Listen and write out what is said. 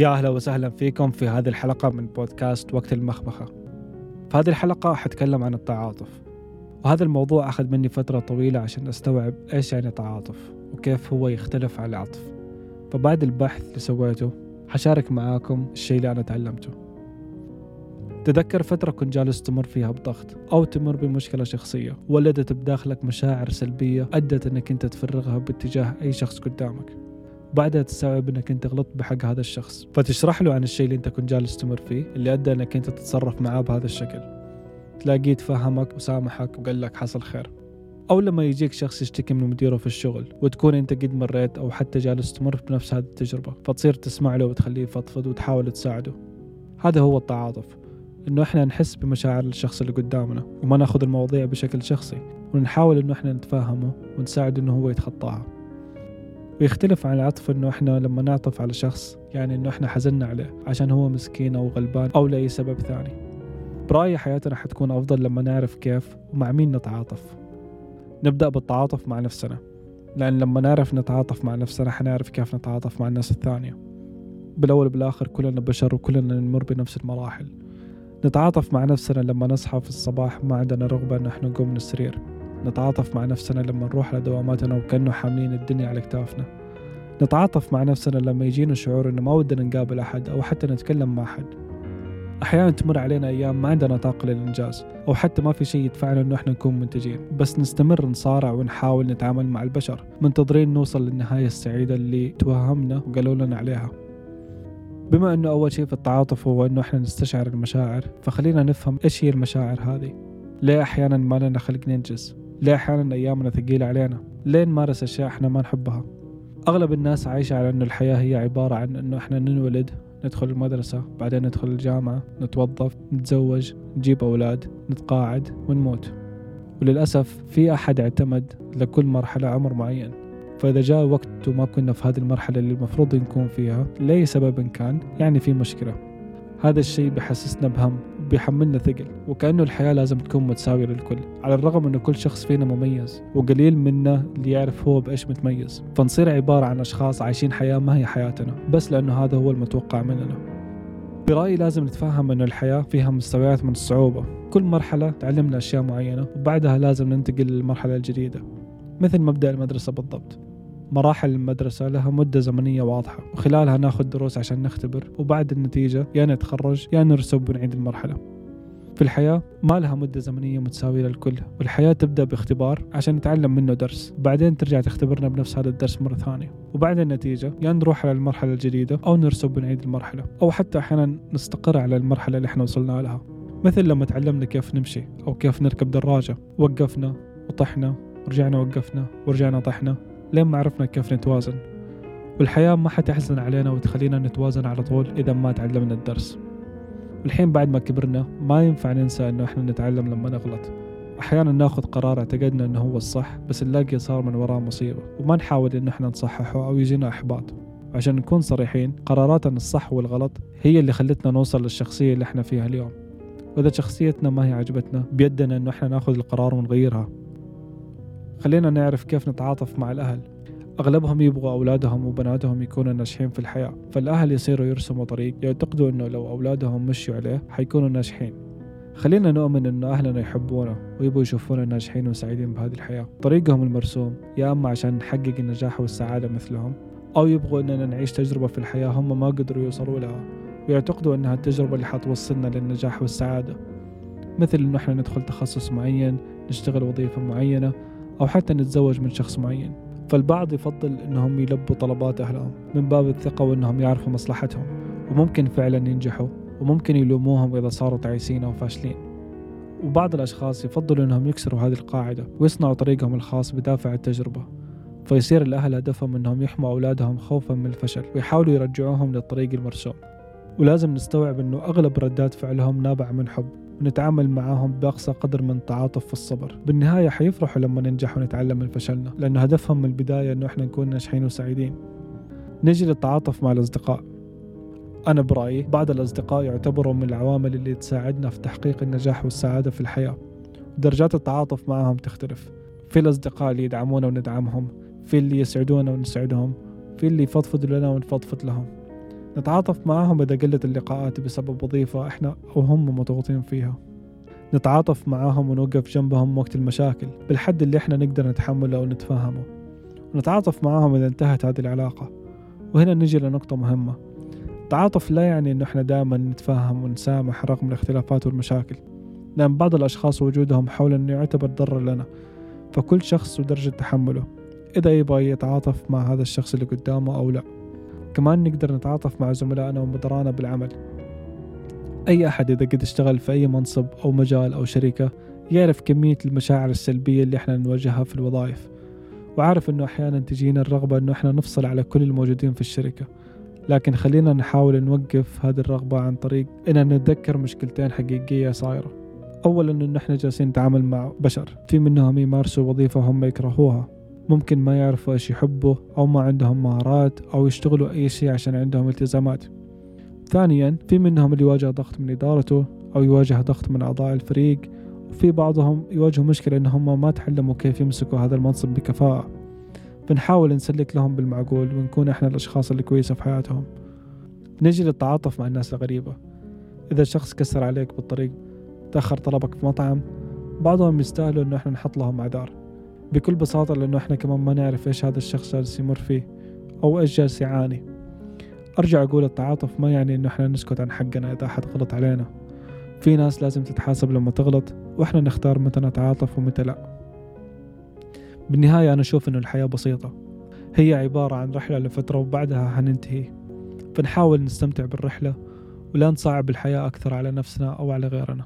يا أهلا وسهلا فيكم في هذه الحلقة من بودكاست وقت المخبخة في هذه الحلقة حتكلم عن التعاطف. وهذا الموضوع أخذ مني فترة طويلة عشان أستوعب إيش يعني تعاطف وكيف هو يختلف عن العطف. فبعد البحث اللي سويته حشارك معاكم الشيء اللي أنا تعلمته. تذكر فترة كنت جالس تمر فيها بضغط أو تمر بمشكلة شخصية ولدت بداخلك مشاعر سلبية أدت أنك أنت تفرغها باتجاه أي شخص قدامك. بعدها تستوعب انك أنت غلطت بحق هذا الشخص. فتشرح له عن الشيء اللي أنت كنت جالس تمر فيه اللي أدى أنك أنت تتصرف معاه بهذا الشكل. تلاقيه تفهمك وسامحك وقال لك حصل خير. أو لما يجيك شخص يشتكي من مديره في الشغل وتكون أنت قد مريت أو حتى جالس تمر بنفس هذه التجربة فتصير تسمع له وتخليه يفضفض وتحاول تساعده. هذا هو التعاطف إنه إحنا نحس بمشاعر الشخص اللي قدامنا وما نأخذ المواضيع بشكل شخصي ونحاول إنه إحنا نتفاهمه ونساعده إنه هو يتخطاها. ويختلف عن العطف إنه إحنا لما نعطف على شخص يعني إنه إحنا حزننا عليه عشان هو مسكين أو غلبان أو لأي سبب ثاني. برأيي حياتنا حتكون أفضل لما نعرف كيف ومع مين نتعاطف. نبدأ بالتعاطف مع نفسنا لأن لما نعرف نتعاطف مع نفسنا حنعرف كيف نتعاطف مع الناس الثانية. بالأول وبالآخر كلنا بشر وكلنا نمر بنفس المراحل. نتعاطف مع نفسنا لما نصحى في الصباح ما عندنا رغبة أن إحنا نقوم من السرير نتعاطف مع نفسنا لما نروح لدواماتنا وكأنه حاملين الدنيا على كتافنا. نتعاطف مع نفسنا لما يجينا شعور إنه ما ودنا نقابل أحد أو حتى نتكلم مع أحد. أحيانا تمر علينا أيام ما عندنا طاقة للإنجاز أو حتى ما في شيء يدفعنا إنه إحنا نكون منتجين. بس نستمر نصارع ونحاول نتعامل مع البشر منتظرين نوصل للنهاية السعيدة اللي توهمنا وقالوا لنا عليها. بما إنه أول شيء في التعاطف هو إنه إحنا نستشعر المشاعر فخلينا نفهم إيش هي المشاعر هذه؟ ليه أحيانا ما لنا خلق ننجز؟ ليه أحيانا أيامنا ثقيلة علينا؟ ليه نمارس أشياء إحنا ما نحبها؟ أغلب الناس عايشة على إنه الحياة هي عبارة عن إنه إحنا ننولد ندخل المدرسة بعدين ندخل الجامعة نتوظف نتزوج نجيب أولاد نتقاعد ونموت. وللأسف في أحد اعتمد لكل مرحلة عمر معين. فإذا جاء وقت وما كنا في هذه المرحلة اللي المفروض نكون فيها لأي سبب كان يعني في مشكلة. هذا الشيء بحسسنا بهم بيحملنا ثقل وكأنه الحياة لازم تكون متساوية للكل على الرغم أنه كل شخص فينا مميز وقليل منا اللي يعرف هو بإيش متميز. فنصير عبارة عن أشخاص عايشين حياة ما هي حياتنا بس لأنه هذا هو المتوقع مننا. برأيي لازم نتفهم أنه الحياة فيها مستويات من الصعوبة. كل مرحلة تعلمنا أشياء معينة وبعدها لازم ننتقل للمرحلة الجديدة مثل مبدأ المدرسة بالضبط. مراحل المدرسة لها مدة زمنية واضحة وخلالها ناخذ دروس عشان نختبر وبعد النتيجة يا نتخرج يا نرسب ونعيد المرحلة. في الحياة ما لها مدة زمنية متساوية للكل والحياة تبدأ باختبار عشان نتعلم منه درس بعدين ترجع تختبرنا بنفس هذا الدرس مرة ثانية. وبعد النتيجة يا نروح على المرحلة الجديدة أو نرسب ونعيد المرحلة أو حتى أحيانا نستقر على المرحلة اللي إحنا وصلنا لها. مثل لما تعلمنا كيف نمشي أو كيف نركب دراجة وقفنا وطحنا ورجعنا وقفنا ورجعنا طحنا. لين ما عرفنا كيف نتوازن. والحياة ما حتحزن علينا وتخلينا نتوازن على طول إذا ما تعلمنا الدرس. والحين بعد ما كبرنا ما ينفع ننسى إنه إحنا نتعلم لما نغلط. أحيانا ناخذ قرار اعتقدنا إنه هو الصح بس نلاقي صار من وراه مصيبة. وما نحاول إن إحنا نصححه أو يجينا إحباط. عشان نكون صريحين قراراتنا الصح والغلط هي اللي خلتنا نوصل للشخصية اللي إحنا فيها اليوم. وإذا شخصيتنا ما هي عجبتنا بيدنا إنه إحنا ناخذ القرار ونغيرها. خلينا نعرف كيف نتعاطف مع الأهل. أغلبهم يبغوا أولادهم وبناتهم يكونوا ناجحين في الحياة فالأهل يصيروا يرسموا طريق يعتقدوا أنه لو أولادهم مشوا عليه حيكونوا ناجحين. خلينا نؤمن أنه أهلنا يحبونا ويبغوا يشوفونا ناجحين وسعيدين بهذه الحياة. طريقهم المرسوم يا أما عشان نحقق النجاح والسعادة مثلهم أو يبغوا أننا نعيش تجربة في الحياة هم ما قدروا يوصلوا لها ويعتقدوا أنها التجربة اللي حتوصلنا للنجاح والسعادة. مثل أنه إحنا ندخل تخصص معين نشتغل وظيفة معينة أو حتى نتزوج من شخص معين. فالبعض يفضل إنهم يلبوا طلبات أهلهم من باب الثقة وإنهم يعرفوا مصلحتهم وممكن فعلا ينجحوا وممكن يلوموهم إذا صاروا تعيسين أو فاشلين. وبعض الأشخاص يفضلوا إنهم يكسروا هذه القاعدة ويصنعوا طريقهم الخاص بدافع التجربة. فيصير الأهل هدفهم إنهم يحموا أولادهم خوفا من الفشل ويحاولوا يرجعوهم للطريق المرسوم. ولازم نستوعب إنه أغلب ردات فعلهم نابع من حب ونتعامل معاهم بأقصى قدر من التعاطف في الصبر. بالنهاية حيفرحوا لما ننجح ونتعلم من فشلنا لأنه هدفهم من البداية أنه إحنا نكون ناجحين وسعيدين. نجي للتعاطف مع الأصدقاء. أنا برأيي بعض الأصدقاء يعتبروا من العوامل اللي تساعدنا في تحقيق النجاح والسعادة في الحياة. درجات التعاطف معهم تختلف. في الأصدقاء اللي يدعمونا وندعمهم في اللي يسعدونا ونسعدهم في اللي يفضفضوا لنا ونفضفض لهم. نتعاطف معاهم إذا قلت اللقاءات بسبب وظيفة إحنا أو هم مضغوطين فيها. نتعاطف معاهم ونوقف جنبهم وقت المشاكل بالحد اللي إحنا نقدر نتحمله أو نتفهمه ونتعاطف معاهم إذا انتهت هذه العلاقة. وهنا نجي لنقطة مهمة. التعاطف لا يعني إنه إحنا دائما نتفاهم ونسامح رغم الاختلافات والمشاكل لأن بعض الأشخاص وجودهم حول إنه يعتبر ضرر لنا فكل شخص ودرجة تحمله إذا يبغى يتعاطف مع هذا الشخص اللي قدامه أو لا. كمان نقدر نتعاطف مع زملائنا ومدرانا بالعمل. أي أحد إذا قد اشتغل في أي منصب أو مجال أو شركة يعرف كمية المشاعر السلبية اللي إحنا نواجهها في الوظائف وعارف إنه أحيانا تجينا الرغبة إنه إحنا نفصل على كل الموجودين في الشركة. لكن خلينا نحاول نوقف هذه الرغبة عن طريق إن نتذكر مشكلتين حقيقية صايرة. اولا إنه إحنا جالسين نتعامل مع بشر في منهم يمارسوا وظيفة هم يكرهوها. ممكن ما يعرفوا إيش يحبوا أو ما عندهم مهارات أو يشتغلوا أي شيء عشان عندهم التزامات. ثانيا في منهم اللي يواجه ضغط من إدارته أو يواجه ضغط من أعضاء الفريق وفي بعضهم يواجهوا مشكلة إنهم ما تعلموا كيف يمسكوا هذا المنصب بكفاءة. بنحاول نسلك لهم بالمعقول ونكون إحنا الأشخاص اللي كويسة في حياتهم. نجي للتعاطف مع الناس الغريبة. إذا شخص كسر عليك بالطريق تأخر طلبك في مطعم بعضهم يستاهلوا إنه إحنا نحط لهم أعذار. بكل بساطة لأنه إحنا كمان ما نعرف إيش هذا الشخص جالس يمر فيه أو إيش جالس يعاني. أرجع أقول التعاطف ما يعني إنه إحنا نسكت عن حقنا إذا أحد غلط علينا. في ناس لازم تتحاسب لما تغلط وإحنا نختار متى نتعاطف ومتى لأ. بالنهاية أنا أشوف إنه الحياة بسيطة. هي عبارة عن رحلة لفترة وبعدها حننتهي فنحاول نستمتع بالرحلة ولا نصعب الحياة أكثر على نفسنا أو على غيرنا.